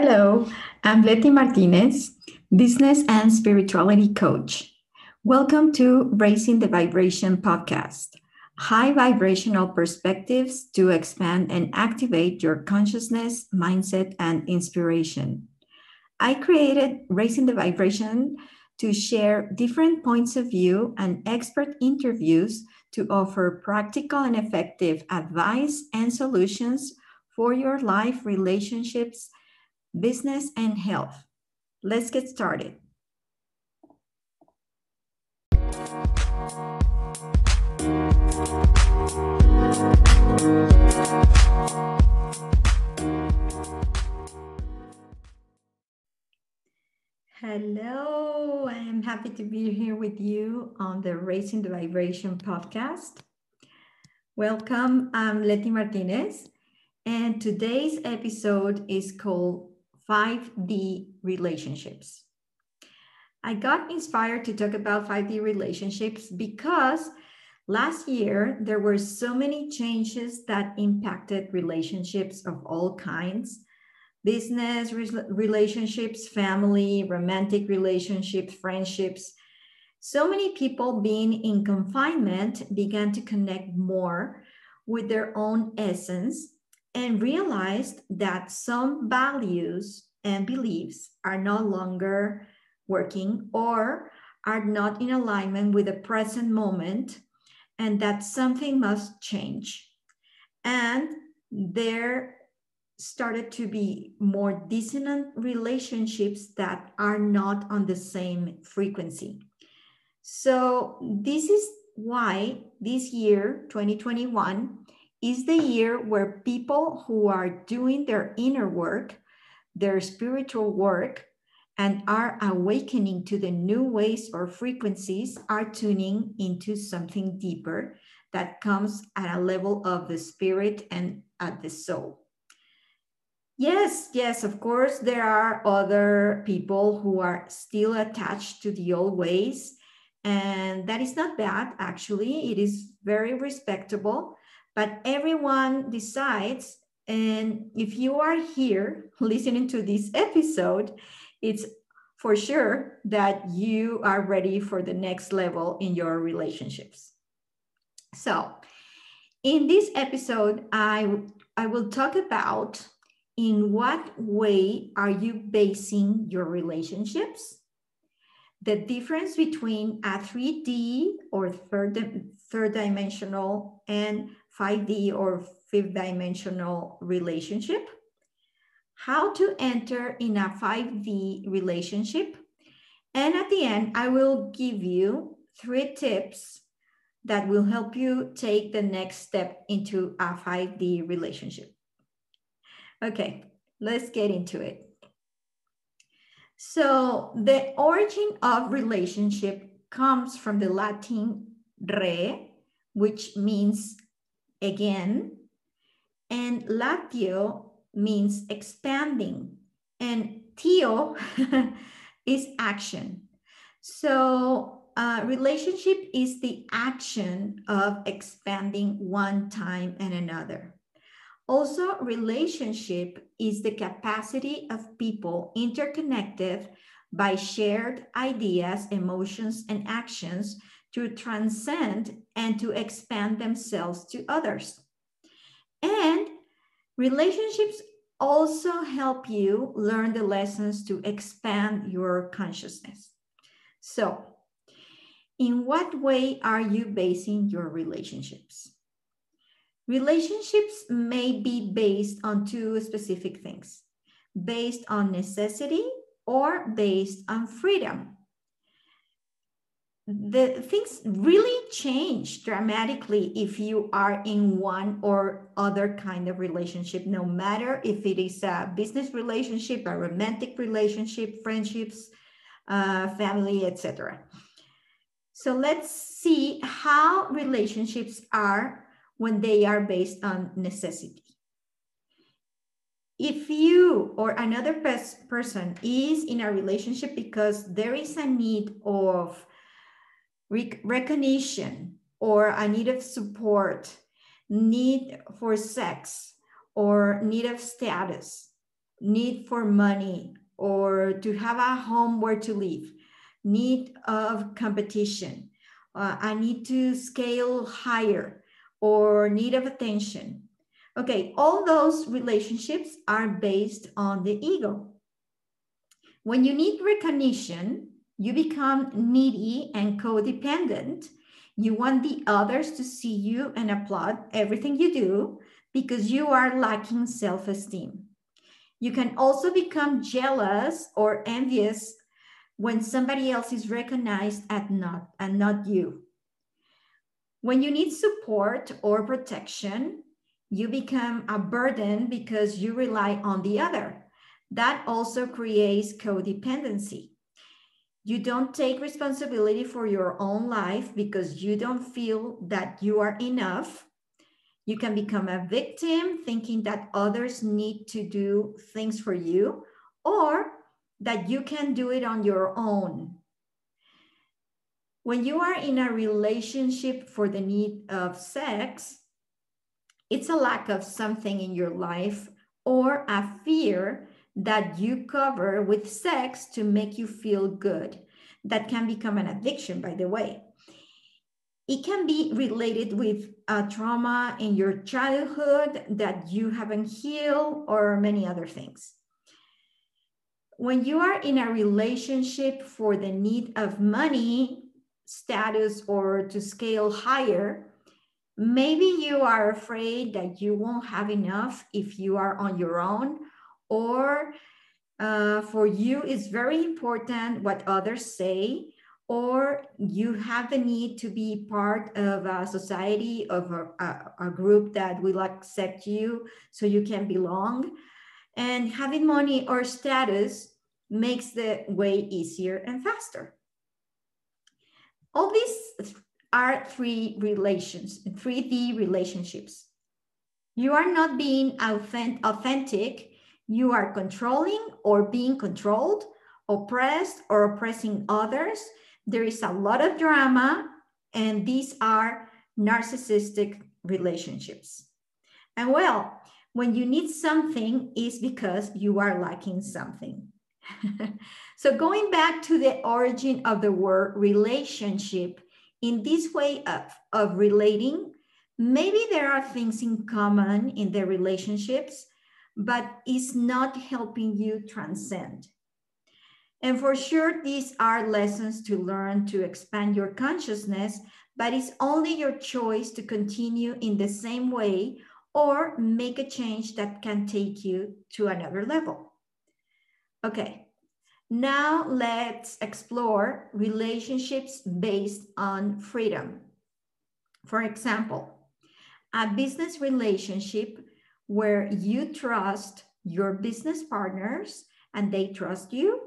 Hello, I'm Leti Martinez, business and spirituality coach. Welcome to Raising the Vibration podcast, high vibrational perspectives to expand and activate your consciousness, mindset, and inspiration. I created Raising the Vibration to share different points of view and expert interviews to offer practical and effective advice and solutions for your life, relationships, business, and health. Let's get started. Hello, I am happy to be here with you on the Raising the Vibration podcast. Welcome, I'm Leti Martinez, and today's episode is called 5D relationships. I got inspired to talk about 5D relationships because last year there were so many changes that impacted relationships of all kinds business relationships, family, romantic relationships, friendships. So many people being in confinement began to connect more with their own essence and realized that some values and beliefs are no longer working or are not in alignment with the present moment and that something must change. And there started to be more dissonant relationships that are not on the same frequency. So, this is why this year, 2021, is the year where people who are doing their inner work, their spiritual work, and are awakening to the new ways or frequencies are tuning into something deeper that comes at a level of the spirit and at the soul. Yes, yes, of course, there are other people who are still attached to the old ways. And that is not bad, actually. It is very respectable. But everyone decides. And if you are here listening to this episode, it's for sure that you are ready for the next level in your relationships. So, in this episode, I, I will talk about in what way are you basing your relationships? The difference between a 3D or third, third dimensional and 5D or fifth dimensional relationship, how to enter in a 5D relationship, and at the end, I will give you three tips that will help you take the next step into a 5D relationship. Okay, let's get into it. So the origin of relationship comes from the Latin re, which means again, and latio means expanding, and tio is action. So uh, relationship is the action of expanding one time and another. Also, relationship is the capacity of people interconnected by shared ideas, emotions, and actions to transcend and to expand themselves to others. And relationships also help you learn the lessons to expand your consciousness. So, in what way are you basing your relationships? Relationships may be based on two specific things based on necessity or based on freedom. The things really change dramatically if you are in one or other kind of relationship no matter if it is a business relationship a romantic relationship friendships uh, family etc so let's see how relationships are when they are based on necessity if you or another person is in a relationship because there is a need of rec- recognition or a need of support, need for sex, or need of status, need for money or to have a home where to live, need of competition, uh, I need to scale higher or need of attention. Okay, all those relationships are based on the ego. When you need recognition, you become needy and codependent. You want the others to see you and applaud everything you do because you are lacking self esteem. You can also become jealous or envious when somebody else is recognized and not, and not you. When you need support or protection, you become a burden because you rely on the other. That also creates codependency. You don't take responsibility for your own life because you don't feel that you are enough. You can become a victim thinking that others need to do things for you or that you can do it on your own. When you are in a relationship for the need of sex, it's a lack of something in your life or a fear that you cover with sex to make you feel good. That can become an addiction, by the way. It can be related with a trauma in your childhood that you haven't healed or many other things. When you are in a relationship for the need of money, status, or to scale higher, maybe you are afraid that you won't have enough if you are on your own or uh, for you it's very important what others say or you have the need to be part of a society of a, a, a group that will accept you so you can belong. And having money or status makes the way easier and faster. All these are three relations, 3D relationships. You are not being authentic, you are controlling or being controlled, oppressed or oppressing others. There is a lot of drama, and these are narcissistic relationships. And well, when you need something is because you are lacking something. so going back to the origin of the word relationship, in this way of, of relating, maybe there are things in common in the relationships, but it's not helping you transcend. And for sure, these are lessons to learn to expand your consciousness, but it's only your choice to continue in the same way or make a change that can take you to another level. Okay, now let's explore relationships based on freedom. For example, a business relationship where you trust your business partners and they trust you.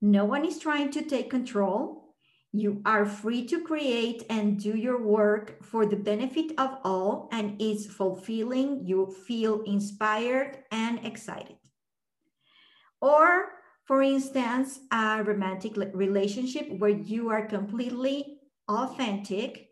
No one is trying to take control. You are free to create and do your work for the benefit of all and it's fulfilling. You feel inspired and excited. Or for instance, a romantic relationship where you are completely authentic,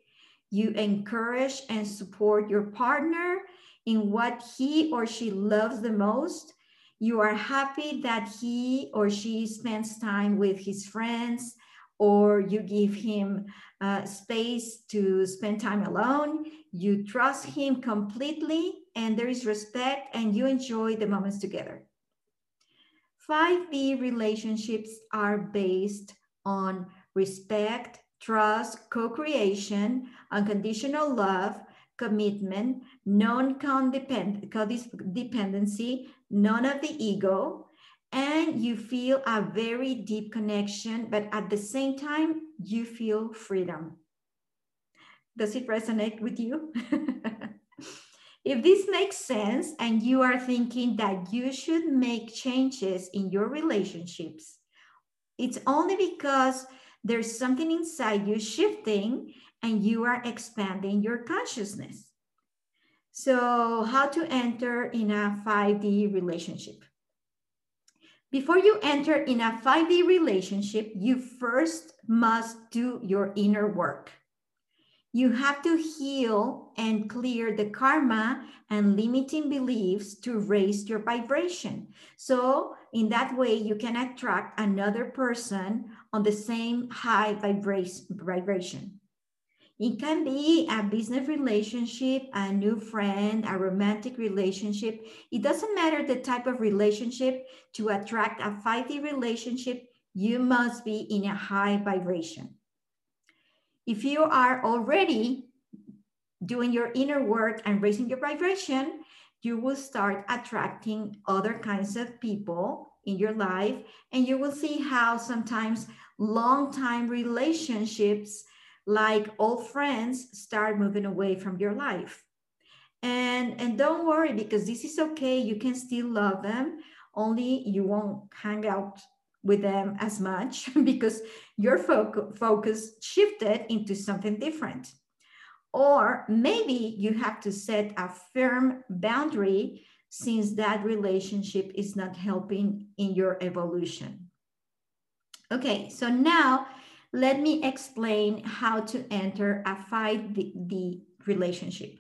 you encourage and support your partner in what he or she loves the most. You are happy that he or she spends time with his friends, or you give him uh, space to spend time alone. You trust him completely, and there is respect, and you enjoy the moments together. 5D relationships are based on respect, trust, co-creation, unconditional love, commitment, non-codependency, none of the ego, and you feel a very deep connection, but at the same time, you feel freedom. Does it resonate with you? If this makes sense and you are thinking that you should make changes in your relationships, it's only because there's something inside you shifting and you are expanding your consciousness. So, how to enter in a 5D relationship? Before you enter in a 5D relationship, you first must do your inner work. You have to heal and clear the karma and limiting beliefs to raise your vibration. So, in that way, you can attract another person on the same high vibration. It can be a business relationship, a new friend, a romantic relationship. It doesn't matter the type of relationship. To attract a 5D relationship, you must be in a high vibration. If you are already doing your inner work and raising your vibration, you will start attracting other kinds of people in your life. And you will see how sometimes long time relationships, like old friends, start moving away from your life. And, and don't worry because this is okay. You can still love them, only you won't hang out with them as much because your fo- focus shifted into something different. Or maybe you have to set a firm boundary since that relationship is not helping in your evolution. Okay, so now let me explain how to enter a 5D relationship.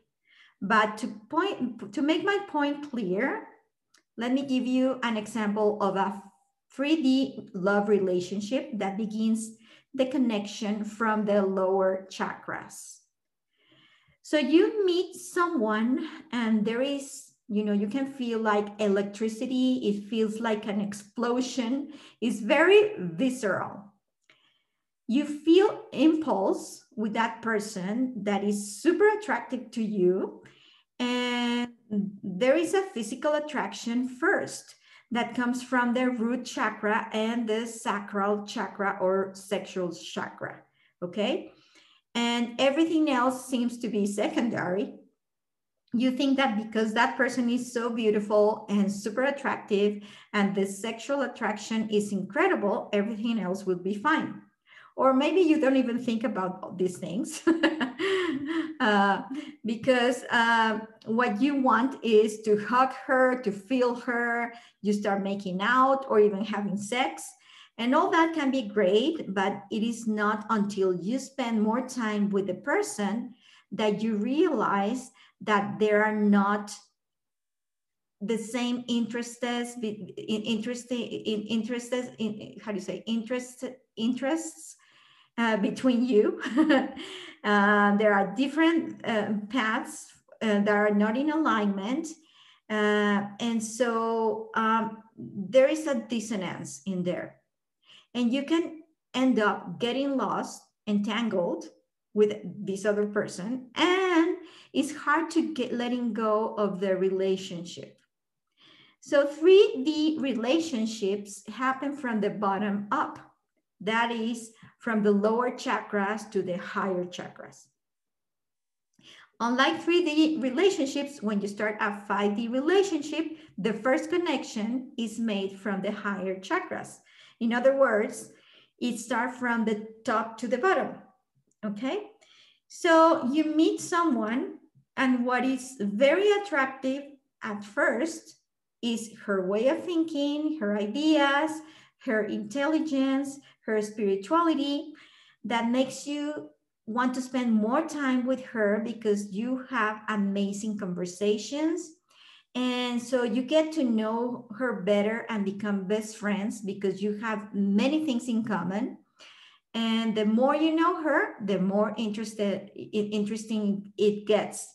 But to point to make my point clear, let me give you an example of a 3D love relationship that begins the connection from the lower chakras. So you meet someone and there is, you know, you can feel like electricity, it feels like an explosion, it's very visceral. You feel impulse with that person that is super attractive to you and there is a physical attraction first that comes from the root chakra and the sacral chakra or sexual chakra. Okay. And everything else seems to be secondary. You think that because that person is so beautiful and super attractive and the sexual attraction is incredible, everything else will be fine or maybe you don't even think about these things uh, because uh, what you want is to hug her, to feel her, you start making out or even having sex. And all that can be great, but it is not until you spend more time with the person that you realize that there are not the same interests in interests in how do you say interest interests uh, between you. uh, there are different uh, paths uh, that are not in alignment. Uh, and so um, there is a dissonance in there. And you can end up getting lost, entangled with this other person. And it's hard to get letting go of the relationship. So 3D relationships happen from the bottom up. That is, from the lower chakras to the higher chakras. Unlike 3D relationships, when you start a 5D relationship, the first connection is made from the higher chakras. In other words, it starts from the top to the bottom, okay? So you meet someone and what is very attractive at first is her way of thinking, her ideas, her intelligence, her spirituality that makes you want to spend more time with her because you have amazing conversations. And so you get to know her better and become best friends because you have many things in common. And the more you know her, the more interested, interesting it gets.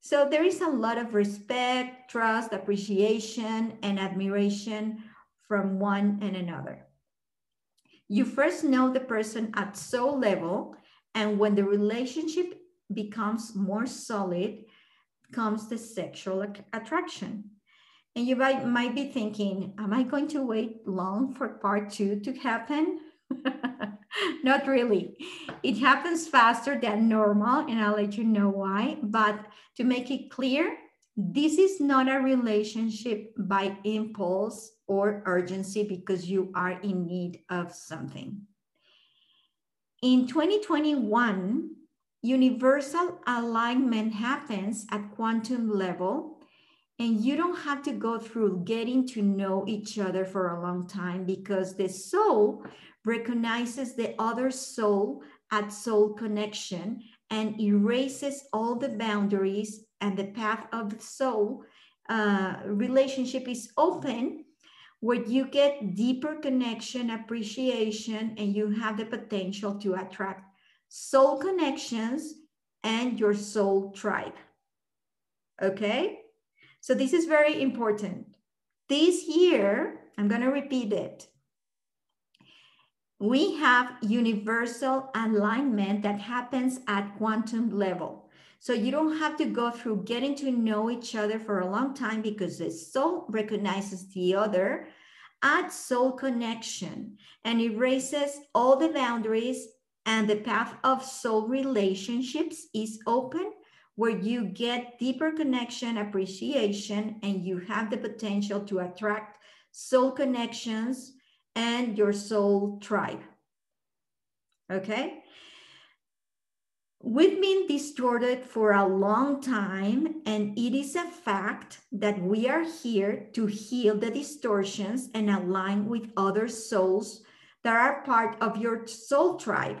So there is a lot of respect, trust, appreciation, and admiration from one and another. You first know the person at soul level, and when the relationship becomes more solid, comes the sexual attraction. And you might, might be thinking, am I going to wait long for part two to happen? Not really. It happens faster than normal, and I'll let you know why. But to make it clear, this is not a relationship by impulse or urgency because you are in need of something. In 2021, universal alignment happens at quantum level and you don't have to go through getting to know each other for a long time because the soul recognizes the other soul at soul connection and erases all the boundaries and the path of the soul uh, relationship is open where you get deeper connection appreciation and you have the potential to attract soul connections and your soul tribe. Okay? So this is very important. This year i'm going to repeat it. We have universal alignment that happens at quantum level. So you don't have to go through getting to know each other for a long time because the soul recognizes the other at soul connection and erases all the boundaries and the path of soul relationships is open where you get deeper connection, appreciation, and you have the potential to attract soul connections and your soul tribe. Okay? We've been distorted for a long time, and it is a fact that we are here to heal the distortions and align with other souls that are part of your soul tribe.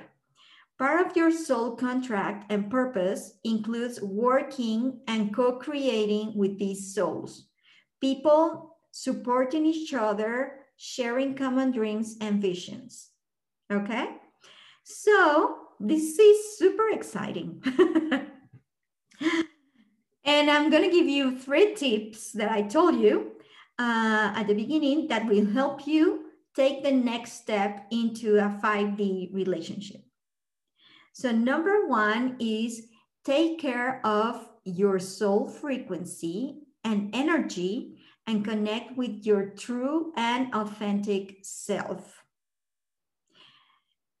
Part of your soul contract and purpose includes working and co creating with these souls. People supporting each other sharing common dreams and visions. Okay, so this is super exciting. and I'm going to give you three tips that I told you uh, at the beginning that will help you take the next step into a 5D relationship. So, number one is take care of your soul frequency and energy and connect with your true and authentic self.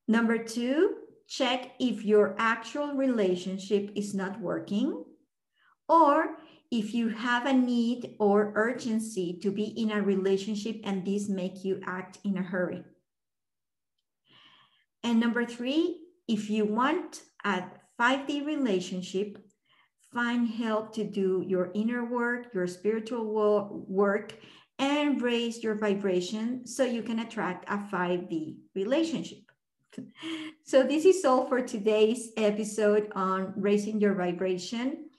Number two, check if your actual relationship is not working or if you have a need or urgency to be in a relationship and this make you act in a hurry. And number three, if you want a 5D relationship, find help to do your inner work, your spiritual work, and raise your vibration so you can attract a 5D relationship. So, this is all for today's episode on raising your vibration.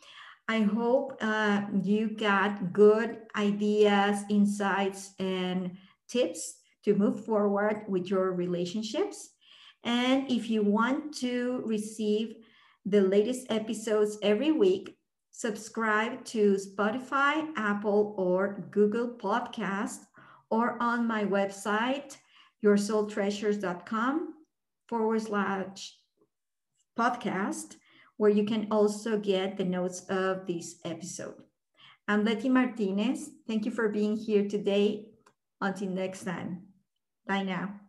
I hope uh, you got good ideas, insights, and tips to move forward with your relationships. And if you want to receive the latest episodes every week. Subscribe to Spotify, Apple, or Google Podcast, or on my website, yoursoultreasures.com forward slash podcast, where you can also get the notes of this episode. I'm Leti Martinez. Thank you for being here today. Until next time, bye now.